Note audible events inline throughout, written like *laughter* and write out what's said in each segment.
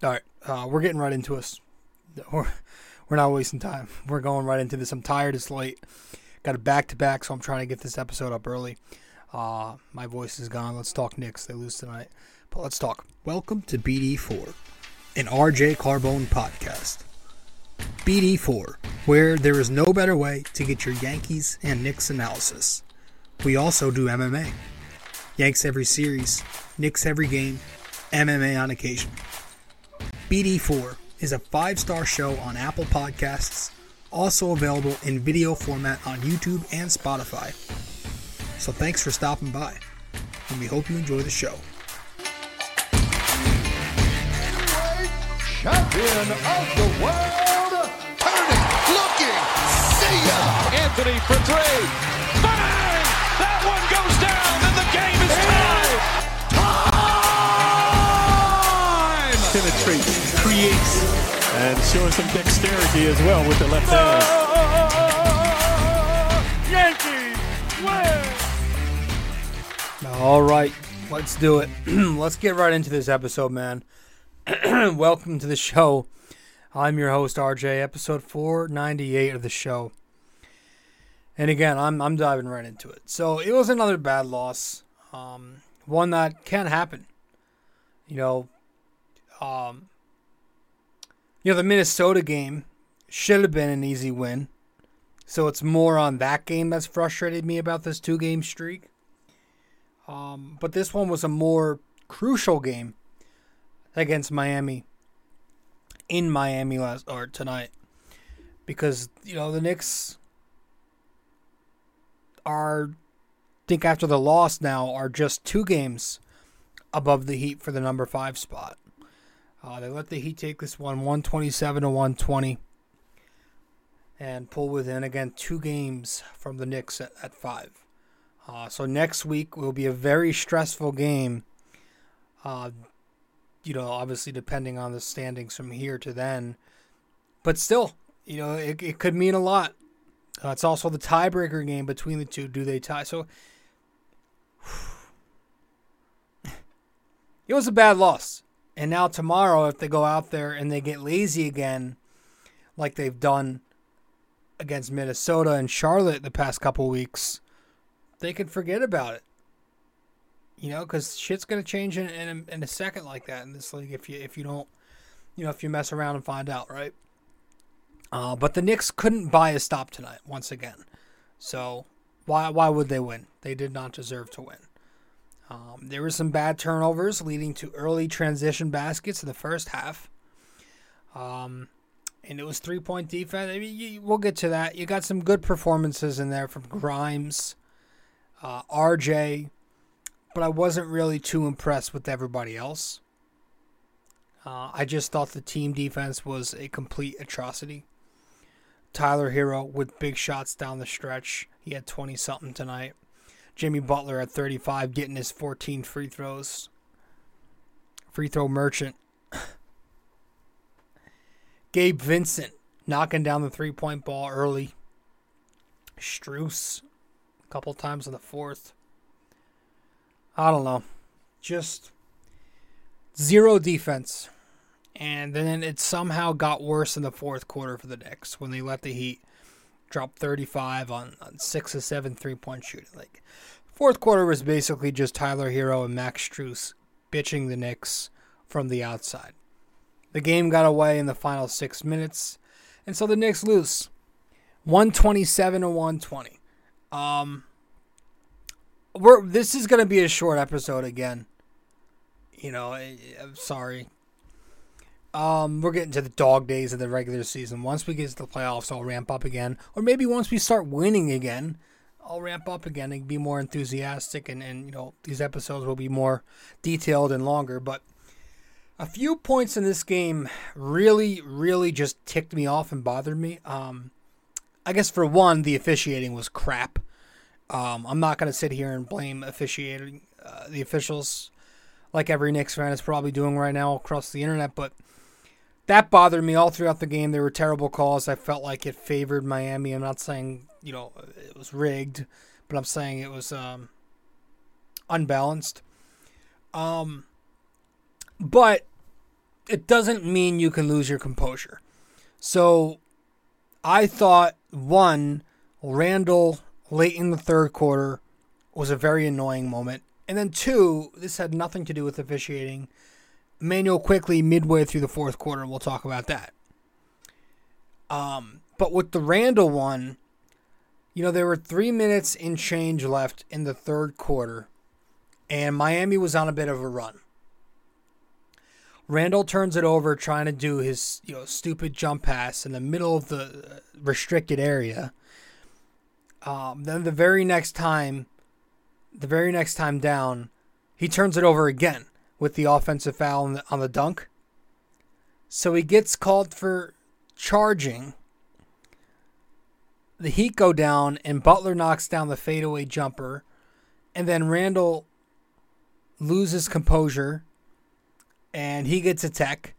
All right, uh, we're getting right into us. *laughs* We're, we're not wasting time. We're going right into this. I'm tired. It's late. Got a back to back, so I'm trying to get this episode up early. Uh, my voice is gone. Let's talk Knicks. They lose tonight. But let's talk. Welcome to BD4, an RJ Carbone podcast. BD4, where there is no better way to get your Yankees and Knicks analysis. We also do MMA. Yanks every series, Knicks every game, MMA on occasion. BD4 is a five star show on Apple Podcasts, also available in video format on YouTube and Spotify. So thanks for stopping by, and we hope you enjoy the show. champion of the world. Turning, looking, see ya. Anthony for three. Bang! That one goes creates, and showing some dexterity as well with the left hand. *laughs* Yankees win. All right, let's do it. *clears throat* let's get right into this episode, man. *clears throat* Welcome to the show. I'm your host, RJ, episode 498 of the show. And again, I'm, I'm diving right into it. So it was another bad loss, um, one that can happen. You know, um, you know, the Minnesota game should have been an easy win. So it's more on that game that's frustrated me about this two game streak. Um, but this one was a more crucial game against Miami in Miami last or tonight because you know the Knicks are I think after the loss now are just two games above the Heat for the number five spot. Uh, they let the Heat take this one 127 to 120 and pull within again two games from the Knicks at, at five. Uh, so next week will be a very stressful game. Uh, you know, obviously depending on the standings from here to then, but still, you know, it, it could mean a lot. Uh, it's also the tiebreaker game between the two. Do they tie? So *sighs* it was a bad loss. And now tomorrow, if they go out there and they get lazy again, like they've done against Minnesota and Charlotte the past couple weeks, they can forget about it. You know, because shit's gonna change in, in a, in a second like that in this league if you if you don't, you know, if you mess around and find out, right? Uh, but the Knicks couldn't buy a stop tonight once again, so why why would they win? They did not deserve to win. Um, there were some bad turnovers leading to early transition baskets in the first half. Um, and it was three point defense. I mean, you, we'll get to that. You got some good performances in there from Grimes, uh, RJ, but I wasn't really too impressed with everybody else. Uh, I just thought the team defense was a complete atrocity. Tyler Herro with big shots down the stretch. He had 20 something tonight. Jimmy Butler at 35 getting his 14 free throws. Free throw merchant. *coughs* Gabe Vincent knocking down the three point ball early. Strus a couple times in the fourth. I don't know. Just zero defense. And then it somehow got worse in the fourth quarter for the Knicks when they let the Heat drop 35 on, on six or seven three point shooting. Like, fourth quarter was basically just Tyler Herro and Max Strus bitching the Knicks from the outside. The game got away in the final six minutes, and so the Knicks lose 127 to 120. Um, we're this is gonna be a short episode again. You know, I, I'm sorry. Um, we're getting to the dog days of the regular season. Once we get to the playoffs, I'll ramp up again, or maybe once we start winning again, I'll ramp up again and be more enthusiastic, and and you know these episodes will be more detailed and longer. But a few points in this game really, really just ticked me off and bothered me. Um, I guess for one, the officiating was crap. Um, I'm not going to sit here and blame officiating uh, the officials like every Knicks fan is probably doing right now across the internet, but that bothered me all throughout the game. There were terrible calls. I felt like it favored Miami. I'm not saying you know it was rigged, but I'm saying it was um, unbalanced. Um, but it doesn't mean you can lose your composure. So I thought one, Randle late in the third quarter was a very annoying moment. And then two, this had nothing to do with officiating. Manuel Quickley midway through the fourth quarter, we'll talk about that. Um, but with the Randle one, you know, there were three minutes in change left in the third quarter, and Miami was on a bit of a run. Randle turns it over trying to do his, you know, stupid jump pass in the middle of the restricted area. Um, then the very next time, the very next time down, he turns it over again with the offensive foul on the, on the dunk. So he gets called for charging. The Heat go down, and Butler knocks down the fadeaway jumper. And then Randle loses composure, and he gets a tech.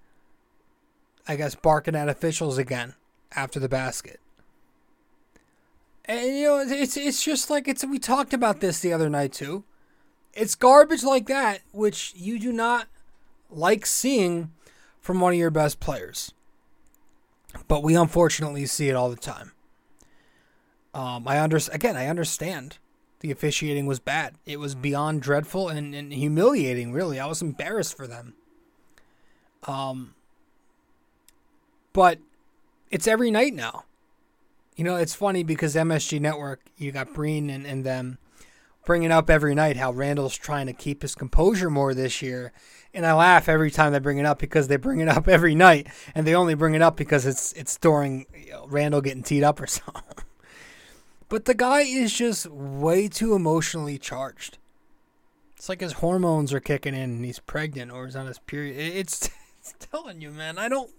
I guess barking at officials again after the basket. And you know, it's it's just like it's we talked about this the other night too. It's garbage like that which you do not like seeing from one of your best players. But we unfortunately see it all the time. Um, I under again, I understand the officiating was bad. It was beyond dreadful and, and humiliating. Really, I was embarrassed for them. Um, but it's every night now. You know, it's funny because MSG Network, you got Breen and, and them bringing up every night how Randle's trying to keep his composure more this year. And I laugh every time they bring it up because they bring it up *laughs* every night, and they only bring it up because it's it's during you know, Randle getting teed up or *laughs* something. but the guy is just way too emotionally charged. It's like his hormones are kicking in, and he's pregnant or he's on his period. It's, *laughs* it's telling you, man. I don't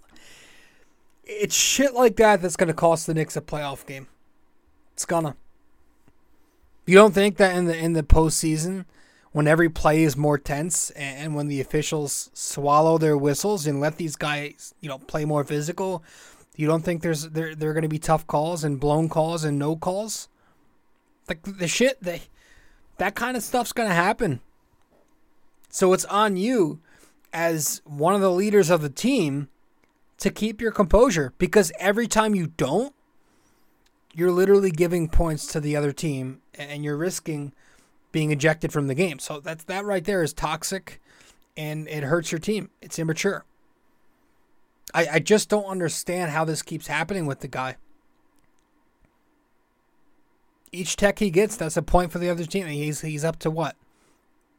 it's shit like that that's going to cost the Knicks a playoff game. It's gonna. You don't think that in the in the postseason, when every play is more tense and when the officials swallow their whistles and let these guys, you know, play more physical, you don't think there's there there are going to be tough calls and blown calls and no calls? Like the shit they that kind of stuff's going to happen. So it's on you as one of the leaders of the team to keep your composure because every time you don't, you're literally giving points to the other team and you're risking being ejected from the game. So that's that right there is toxic and it hurts your team. It's immature. I, I just don't understand how this keeps happening with the guy. Each tech he gets, that's a point for the other team. And He's he's up to what?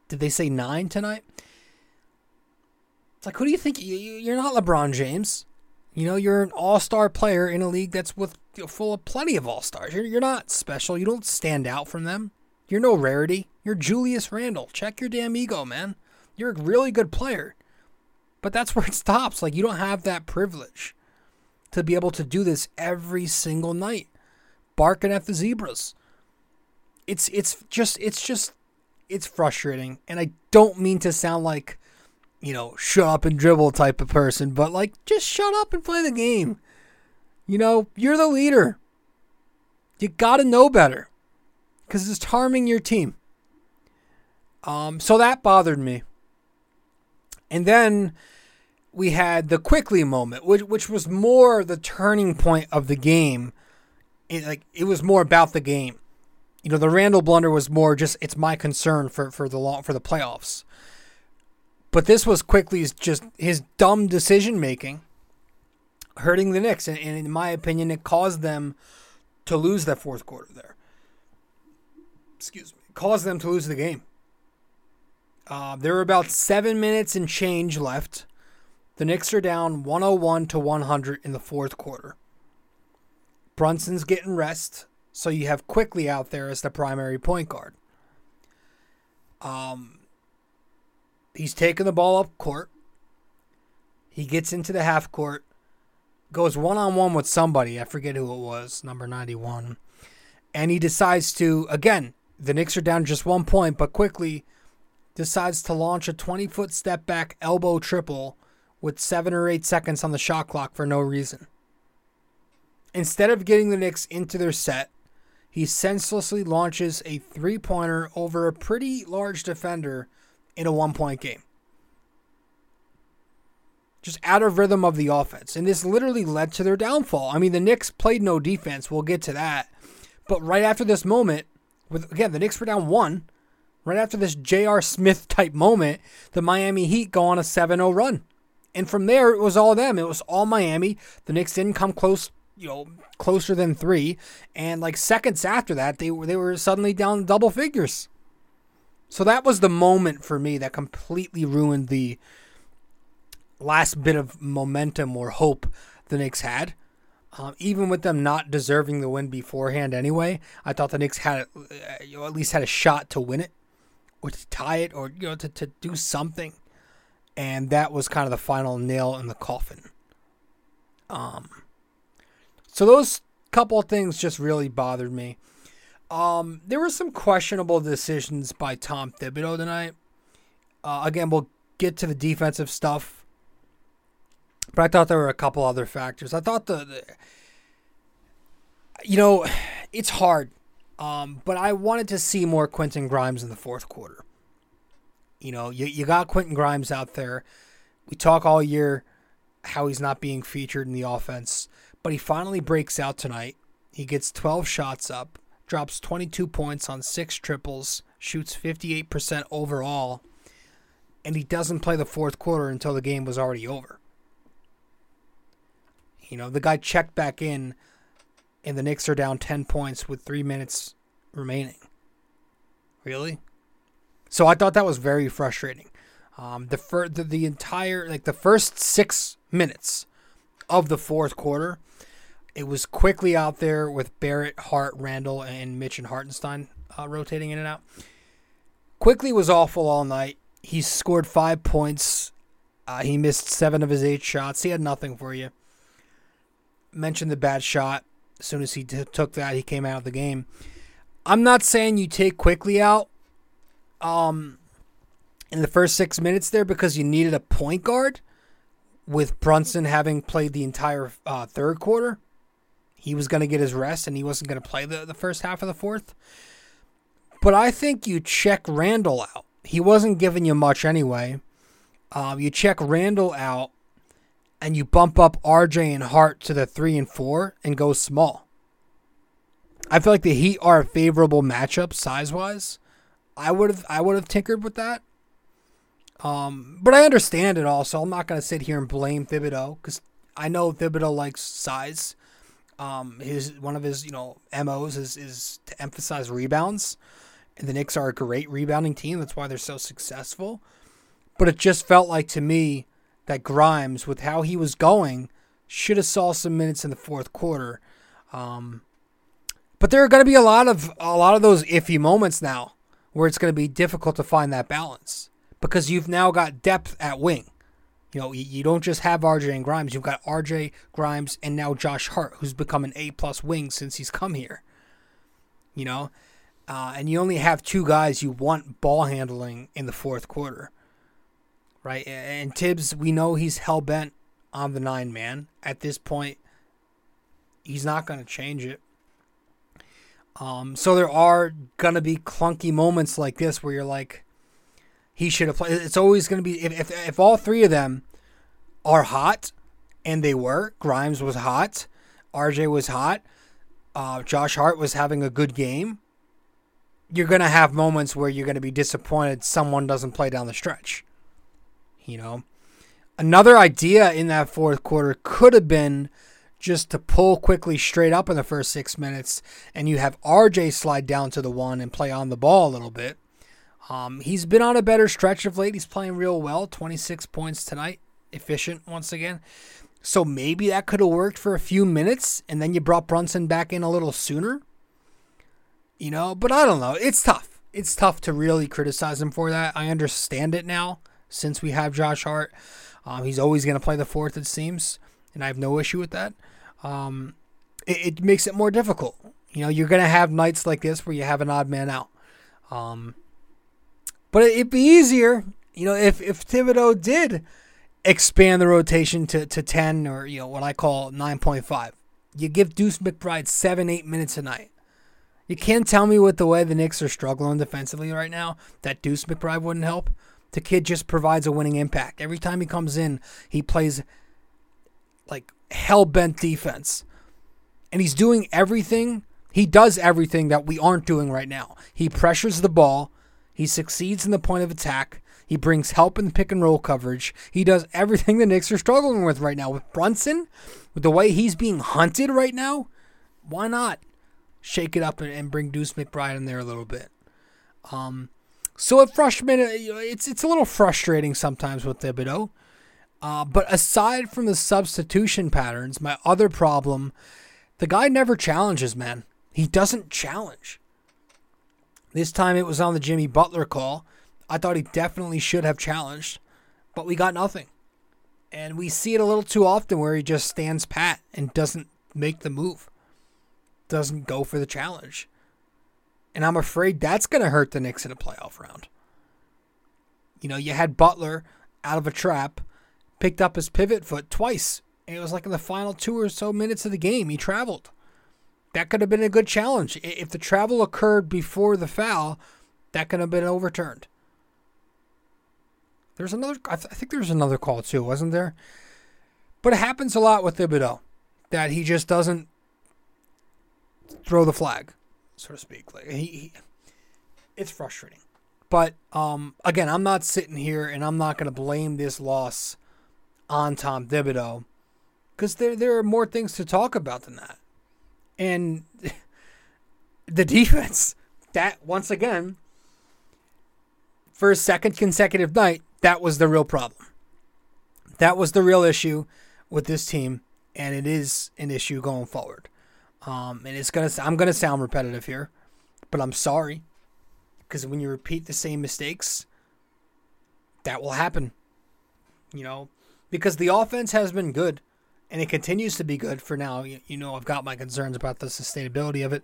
Did they say nine tonight? It's like, who do you think? You're not LeBron James. You know, you're an all star player in a league that's with full of plenty of all stars. You're, you're not special. You don't stand out from them. You're no rarity. You're Julius Randle. Check your damn ego, man. You're a really good player. But that's *laughs* where it stops. Like, you don't have that privilege to be able to do this every single night, barking at the zebras. It's it's just it's just it's frustrating, and I don't mean to sound like you know, shut up and dribble type of person, but like just shut up and play the game. You know, you're the leader. You got to know better because it's harming your team. Um, so that bothered me. And then we had the Quickley moment, which which was more the turning point of the game. It like it was more about the game. You know, the Randle blunder was more just it's my concern for for the long for the playoffs. But this was Quickley's just his dumb decision making hurting the Knicks. And, and in my opinion, it caused them to lose that fourth quarter there. Excuse me. Caused them to lose the game. Uh, there were about seven minutes and change left. The Knicks are down 101 to 100 in the fourth quarter. Brunson's getting rest, so you have Quickley out there as the primary point guard. Um, he's taking the ball up court. He gets into the half court, goes one on one with somebody. I forget who it was, number 91. And he decides to, again, the Knicks are down just one point, but Quickley decides to launch a 20 foot step back elbow triple with seven or eight seconds on the shot clock for no reason. Instead of getting the Knicks into their set, he senselessly launches a three pointer over a pretty large defender in a one point game. just out of rhythm of the offense. And this literally led to their downfall. I mean, the Knicks played no defense. We'll get to that. But right after this moment, with again, the Knicks were down one. Right after this J.R. Smith type moment, the Miami Heat go on a 7 0 run. And from there, it was all them. It was all Miami. The Knicks didn't come close, you know, closer than three. And like seconds after that, they were they were suddenly down double figures. So that was the moment for me that completely ruined the last bit of momentum or hope the Knicks had. Um, even with them not deserving the win beforehand anyway, I thought the Knicks had uh, you know, at least had a shot to win it or to tie it or you know to, to do something. And that was kind of the final nail in the coffin. Um so those couple things just really bothered me. Um, there were some questionable decisions by Tom Thibodeau tonight. Uh, again, we'll get to the defensive stuff, but I thought there were a couple other factors. I thought the, the you know, it's hard, um, but I wanted to see more Quentin Grimes in the fourth quarter. You know, you, you got Quentin Grimes out there. We talk all year how he's not being featured in the offense, but he finally breaks out tonight. He gets 12 shots up drops 22 points on six triples, shoots 58% overall, and he doesn't play the fourth quarter until the game was already over. You know, the guy checked back in, and the Knicks are down 10 points with three minutes remaining. Really? So I thought that was very frustrating. Um, the, fir- the the entire like the first six minutes of the fourth quarter, it was Quickley out there with Barrett, Hart, Randle, and Mitch and Hartenstein uh, rotating in and out. Quickley was awful all night. He scored five points. Uh, he missed seven of his eight shots. He had nothing for you. Mentioned the bad shot. As soon as he t- took that, he came out of the game. I'm not saying you take Quickley out um, in the first six minutes there because you needed a point guard with Brunson having played the entire uh, third quarter he was going to get his rest and he wasn't going to play the, the first half of the fourth. But I think you check Randle out. He wasn't giving you much anyway. Um, you check Randle out and you bump up RJ and Hart to the three and four and go small. I feel like the Heat are a favorable matchup size wise. I would have I would have tinkered with that. Um, but I understand it also. I'm not gonna sit here and blame Thibodeau because I know Thibodeau likes size. Um, his one of his you know mo's is is to emphasize rebounds, and the Knicks are a great rebounding team. That's why they're so successful. But it just felt like to me that Grimes, with how he was going, should have saw some minutes in the fourth quarter. Um, but there are going to be a lot of a lot of those iffy moments now, where it's going to be difficult to find that balance because you've now got depth at wing. You know, you don't just have RJ and Grimes. You've got RJ, Grimes, and now Josh Hart, who's become an A plus wing since he's come here. You know, uh, and you only have two guys you want ball handling in the fourth quarter, right? And Thibs, we know he's hell bent on the nine man. At this point, he's not going to change it. Um, so there are going to be clunky moments like this where you're like, he should have played. It's always going to be if, if if all three of them are hot, and they were. Grimes was hot, RJ was hot, uh, Josh Hart was having a good game. You're going to have moments where you're going to be disappointed someone doesn't play down the stretch. You know, another idea in that fourth quarter could have been just to pull Quickley straight up in the first six minutes, and you have RJ slide down to the one and play on the ball a little bit. Um, he's been on a better stretch of late. He's playing real well. 26 points tonight. Efficient once again. So maybe that could have worked for a few minutes and then you brought Brunson back in a little sooner. You know, but I don't know. It's tough. It's tough to really criticize him for that. I understand it now since we have Josh Hart. Um, he's always going to play the fourth, it seems, and I have no issue with that. Um, it, it, makes it more difficult. You know, you're going to have nights like this where you have an odd man out. Um, but it'd be easier, you know, if if Thibodeau did expand the rotation to, to 10 or, you know, what I call 9.5. You give Deuce McBride seven, eight minutes a night. You can't tell me with the way the Knicks are struggling defensively right now that Deuce McBride wouldn't help. The kid just provides a winning impact. Every time he comes in, he plays like hell bent defense. And he's doing everything. He does everything that we aren't doing right now. He pressures the ball. He succeeds in the point of attack. He brings help in the pick and roll coverage. He does everything the Knicks are struggling with right now. With Brunson, with the way he's being hunted right now, why not shake it up and, bring Deuce McBride in there a little bit? Um, so it freshman, It's it's a little frustrating sometimes with Thibodeau. Uh, but aside from the substitution patterns, my other problem, the guy never challenges, man. He doesn't challenge. This time it was on the Jimmy Butler call. I thought he definitely should have challenged, but we got nothing. And we see it a little too often where he just stands pat and doesn't make the move, doesn't go for the challenge. And I'm afraid that's going to hurt the Knicks in a playoff round. You know, you had Butler out of a trap, picked up his pivot foot twice. And it was like in the final two or so minutes of the game, he traveled. That could have been a good challenge. If the travel occurred before the foul, that could have been overturned. There's another. I, th- I think there's another call too, wasn't there? But it happens a lot with Thibodeau that he just doesn't throw the flag, so to speak. Like he, he it's frustrating. But um, again, I'm not sitting here and I'm not going to blame this loss on Tom Thibodeau because there there are more things to talk about than that. And *laughs* the defense, that once again, for a second consecutive night, that was the real problem. That was the real issue with this team, and it is an issue going forward. Um, and it's gonna I'm gonna sound repetitive here, but I'm sorry, because when you repeat the same mistakes, that will happen. You know, because the offense has been good, and it continues to be good for now. You, you know, I've got my concerns about the sustainability of it,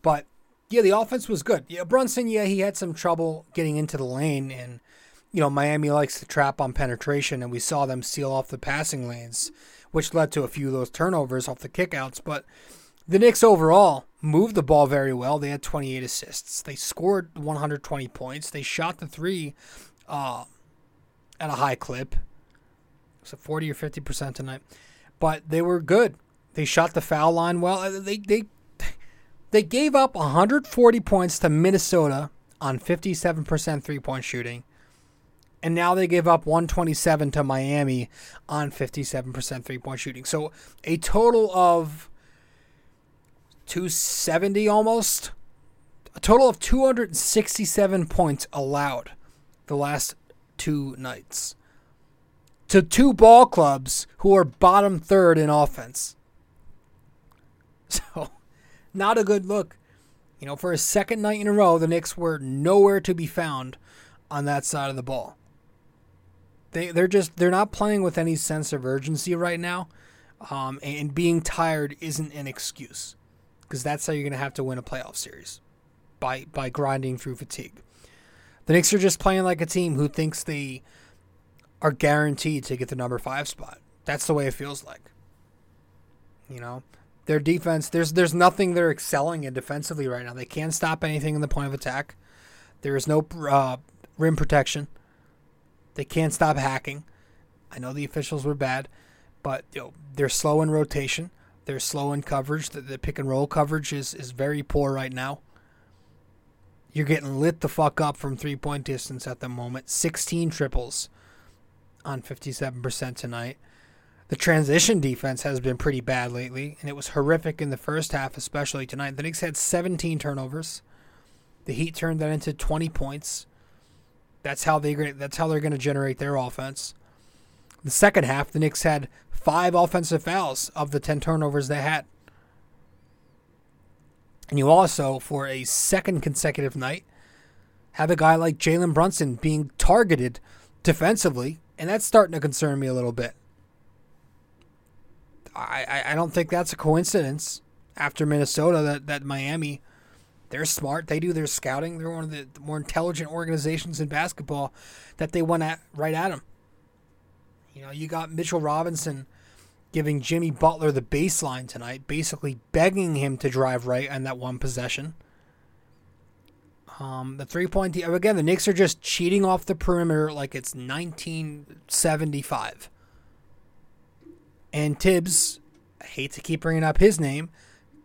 but yeah, the offense was good. Yeah, Brunson, yeah, he had some trouble getting into the lane, and you know, Miami likes to trap on penetration, and we saw them seal off the passing lanes, which led to a few of those turnovers off the kickouts. But the Knicks overall moved the ball very well. They had 28 assists. They scored 120 points. They shot the three uh, at a high clip. So 40 or 50 percent tonight, but they were good. They shot the foul line well. Uh, they they they gave up 140 points to Minnesota on 57% three point shooting and now they give up 127 to Miami on 57% three point shooting. So a total of 270 almost, a total of 267 points allowed the last two nights to two ball clubs who are bottom third in offense. *laughs* So, not a good look. You know, for a second night in a row, the Knicks were nowhere to be found on that side of the ball. They they're just they're not playing with any sense of urgency right now, um, and being tired isn't an excuse, because that's how you're gonna have to win a playoff series, by by grinding through fatigue. The Knicks are just playing like a team who thinks they are guaranteed to get the number five spot. That's the way it feels like. You know, their defense there's there's nothing they're excelling in defensively right now. They can't stop anything in the point of attack. There is no uh, rim protection. They can't stop hacking. I know the officials were bad, but you know, they're slow in rotation. They're slow in coverage. The, the pick and roll coverage is, is very poor right now. You're getting lit the fuck up from three point distance at the moment. 16 triples on 57% tonight. The transition defense has been pretty bad lately, and it was horrific in the first half, especially tonight. The Knicks had 17 turnovers. The Heat turned that into 20 points. That's how they that's how they're going to generate their offense. The second half, the Knicks had five offensive fouls of the ten turnovers they had. And you also, for a second consecutive night, have a guy like Jalen Brunson being targeted defensively, and that's starting to concern me a little bit. I, I, don't think that's a coincidence after Minnesota that, that Miami they're smart. They do their scouting. They're one of the more intelligent organizations in basketball that they went at right at them. You know, you got Mitchell Robinson giving Jimmy Butler the baseline tonight, basically begging him to drive right on that one possession. Um, the three point again, the Knicks are just cheating off the perimeter like it's 1975. And Thibs, I hate to keep bringing up his name,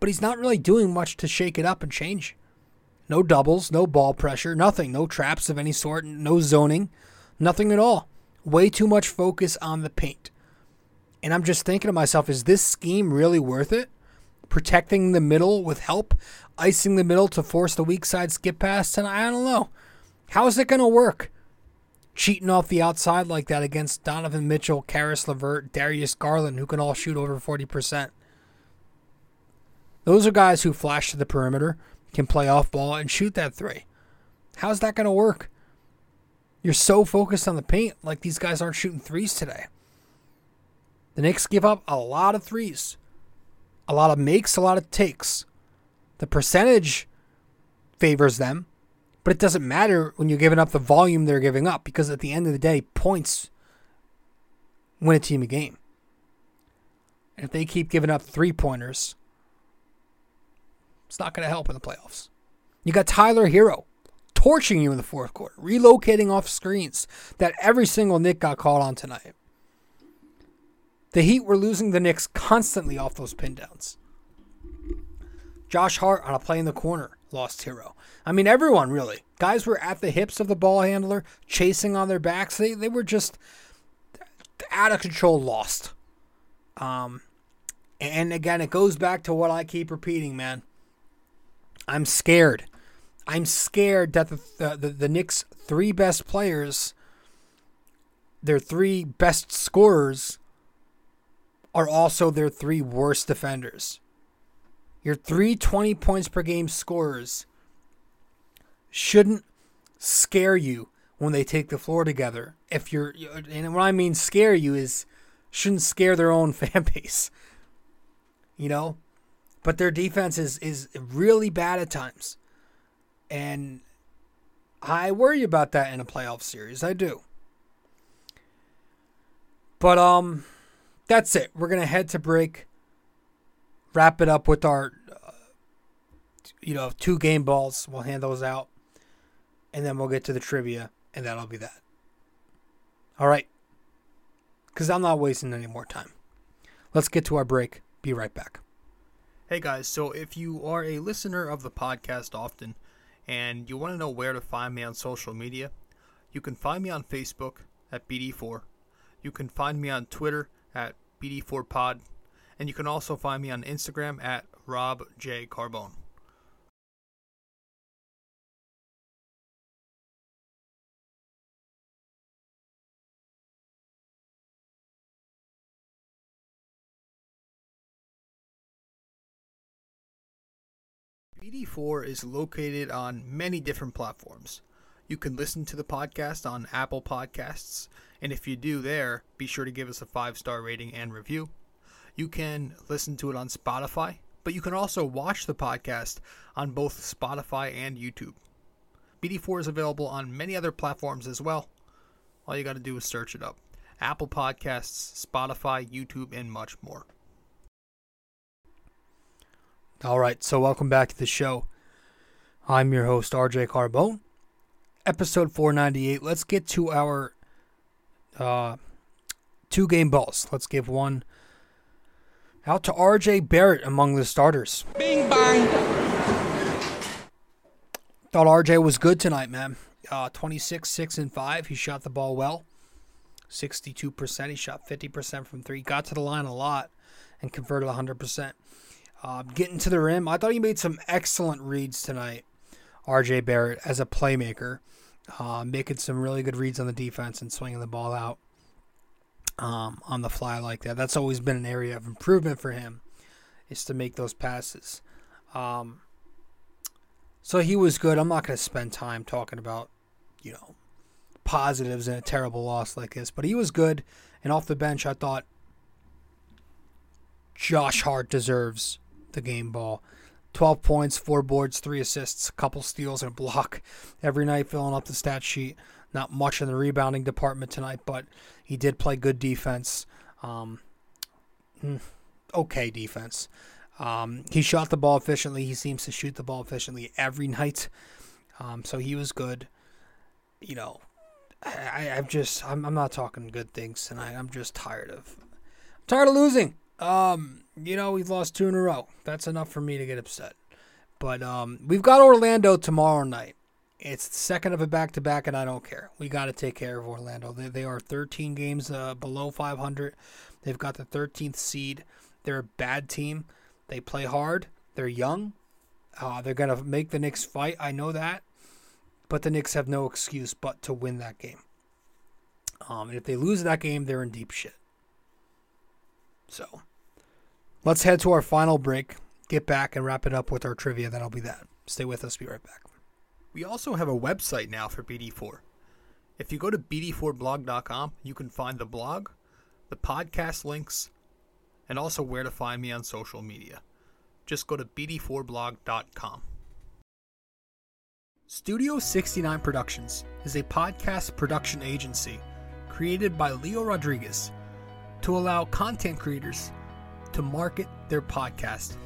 but he's not really doing much to shake it up and change. No doubles, no ball pressure, nothing, no traps of any sort, no zoning, nothing at all. Way too much focus on the paint. And I'm just thinking to myself, is this scheme really worth it? Protecting the middle with help, icing the middle to force the weak side skip pass, and I don't know. How is it going to work? Cheating off the outside like that against Donovan Mitchell, Caris LeVert, Darius Garland, who can all shoot over 40%. Those are guys who flash to the perimeter, can play off ball, and shoot that three. How's that going to work? You're so focused on the paint, like these guys aren't shooting threes today. The Knicks give up a lot of threes, a lot of makes, a lot of takes. The percentage favors them, but it doesn't matter when you're giving up the volume they're giving up because at the end of the day, points win a team a game. And if they keep giving up three pointers, it's not going to help in the playoffs. You got Tyler Herro torching you in the fourth quarter, relocating off screens that every single Knick got called on tonight. The Heat were losing the Knicks constantly off those pin downs. Josh Hart on a play in the corner lost Herro. I mean, everyone really. Guys were at the hips of the ball handler, chasing on their backs. They they were just out of control, lost. Um, and again, it goes back to what I keep repeating, man. I'm scared. I'm scared that the the, the, the Knicks' three best players, their three best scorers, are also their three worst defenders. Your three 20 points per game scorers shouldn't scare you when they take the floor together. If you're, and what I mean scare you is shouldn't scare their own *laughs* fan base. You know, but their defense is is really bad at times, and I worry about that in a playoff series. I do. But um, that's it. We're gonna head to break. Wrap it up with our, uh, you know, two game balls. We'll hand those out, and then we'll get to the trivia, and that'll be that. All right. Because I'm not wasting any more time. Let's get to our break. Be right back. Hey guys, so if you are a listener of the podcast often and you want to know where to find me on social media, you can find me on Facebook at BD4. You can find me on Twitter at BD4Pod. And you can also find me on Instagram at Rob J. Carbone. BD4 is located on many different platforms. You can listen to the podcast on Apple Podcasts, and if you do there, be sure to give us a five star rating and review. You can listen to it on Spotify, but you can also watch the podcast on both Spotify and YouTube. BD4 is available on many other platforms as well. All you got to do is search it up Apple Podcasts, Spotify, YouTube, and much more. All right, so welcome back to the show. I'm your host, RJ Carbone. Episode 498. Let's get to our uh, two game balls. Let's give one out to RJ Barrett among the starters. Bing bang. Thought RJ was good tonight, man. Uh, 26, 6, and 5. He shot the ball well. 62%. He shot 50% from three. Got to the line a lot and converted 100%. Uh, getting to the rim. I thought he made some excellent reads tonight, RJ Barrett, as a playmaker. Uh, making some really good reads on the defense and swinging the ball out um, on the fly like that. That's always been an area of improvement for him, is to make those passes. Um, so he was good. I'm not going to spend time talking about, you know, positives in a terrible loss like this, but he was good. And off the bench, I thought Josh Hart deserves the game ball. 12 points, 4 boards, 3 assists, a couple steals, and a block every night, filling up the stat sheet. Not much in the rebounding department tonight, but he did play good defense. Um, okay defense. Um, he shot the ball efficiently. He seems to shoot the ball efficiently every night. Um, so he was good. You know, I, I'm just I'm, I'm not talking good things tonight. I'm just tired of I'm tired of losing. Um, you know, we've lost two in a row. That's enough for me to get upset. But um, we've got Orlando tomorrow night. It's the second of a back to back, and I don't care. We got to take care of Orlando. They, they are 13 games uh, below 500. They've got the 13th seed. They're a bad team. They play hard. They're young. Uh, they're going to make the Knicks fight. I know that. But the Knicks have no excuse but to win that game. Um, and if they lose that game, they're in deep shit. So let's head to our final break, get back, and wrap it up with our trivia. That'll be that. Stay with us. Be right back. We also have a website now for BD4. If you go to BD4blog.com, you can find the blog, the podcast links, and also where to find me on social media. Just go to BD4blog.com. Studio 69 Productions is a podcast production agency created by Leo Rodriguez to allow content creators to market their podcast.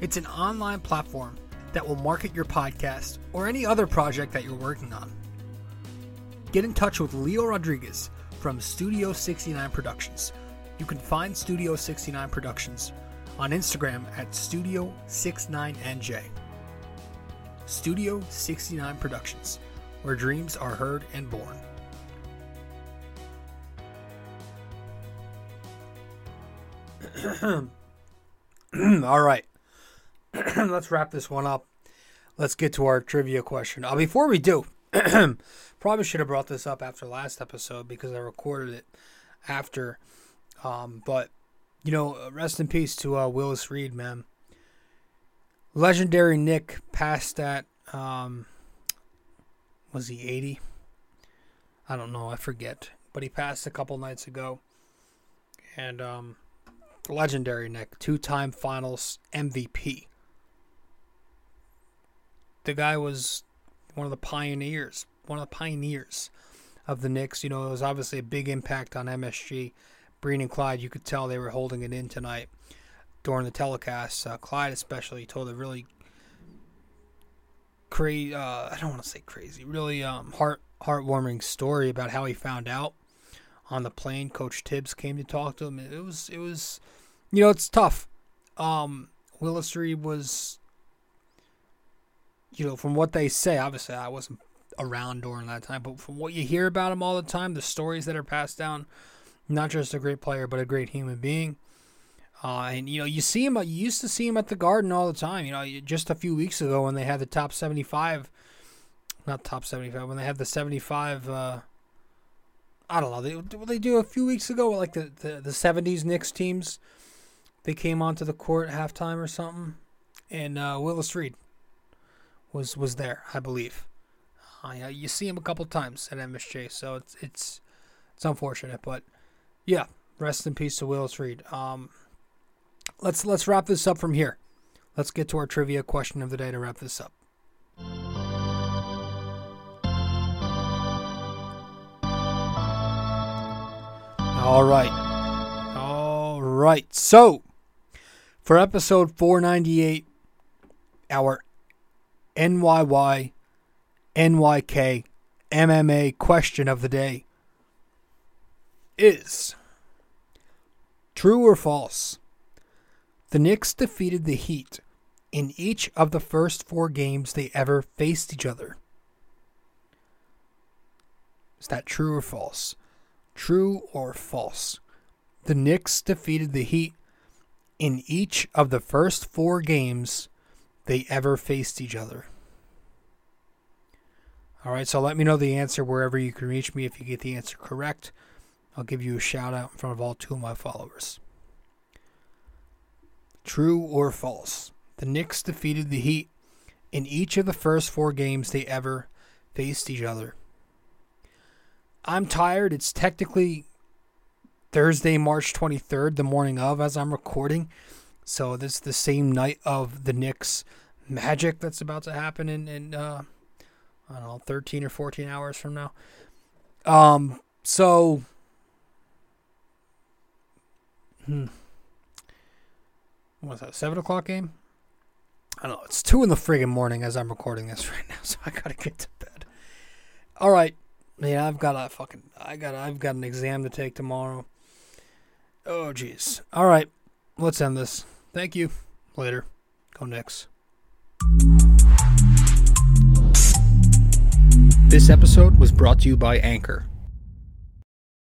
It's an online platform that will market your podcast or any other project that you're working on. Get in touch with Leo Rodriguez from Studio 69 Productions. You can find Studio 69 Productions on Instagram at Studio69NJ. Studio 69 Productions, where dreams are heard and born. *clears throat* All right. *clears throat* Let's wrap this one up. Let's get to our trivia question. Uh, before we do, *clears throat* probably should have brought this up after last episode because I recorded it after. Um, but, you know, uh, rest in peace to uh, Willis Reed, man. Legendary Knick passed at, um, was he 80? I don't know. I forget. But he passed a couple nights ago. And, um, legendary Knick, two time finals MVP. The guy was one of the pioneers, one of the pioneers of the Knicks. You know, it was obviously a big impact on MSG. Breen and Clyde, you could tell they were holding it in tonight during the telecast. Uh, Clyde, especially, told a really crazy, uh, I don't want to say crazy, really um, heart heartwarming story about how he found out on the plane. Coach Thibs came to talk to him. It was it was, you know, it's tough. Um, Willis Reed was, you know, from what they say. Obviously, I wasn't around during that time, but from what you hear about him all the time, the stories that are passed down, not just a great player, but a great human being. Uh, and you know, you see him. You used to see him at the Garden all the time. You know, just a few weeks ago when they had the top seventy-five, not top seventy-five, when they had the seventy-five. Uh, I don't know. They what they do a few weeks ago, like the the the seventies Knicks teams. They came onto the court at halftime or something, and uh, Willis Reed was was there, I believe. Uh, you see him a couple times at MSG, so it's it's it's unfortunate, but yeah, rest in peace to Willis Reed. Um, let's let's wrap this up from here. Let's get to our trivia question of the day to wrap this up. All right. All right. So, for episode 498, our NYY NYK MMA question of the day is True or false? The Knicks defeated the Heat in each of the first four games they ever faced each other. Is that true or false? True or false? The Knicks defeated the Heat in each of the first four games they ever faced each other. All right, so let me know the answer wherever you can reach me. If you get the answer correct, I'll give you a shout out in front of all two of my followers. True or false? The Knicks defeated the Heat in each of the first four games they ever faced each other. I'm tired. It's technically Thursday, March 23rd, the morning of, as I'm recording. So this is the same night of the Knicks magic that's about to happen in, in uh, I don't know, 13 or 14 hours from now. Um, so, hmm, what's that, 7 o'clock game? I don't know. It's two in the friggin' morning as I'm recording this *laughs* right now, so I gotta get to bed. All right, yeah, I've got a fucking, I got, I've got an exam to take tomorrow. Oh, jeez. All right, let's end this. Thank you. Later. Go Knicks. This episode was brought to you by Anchor.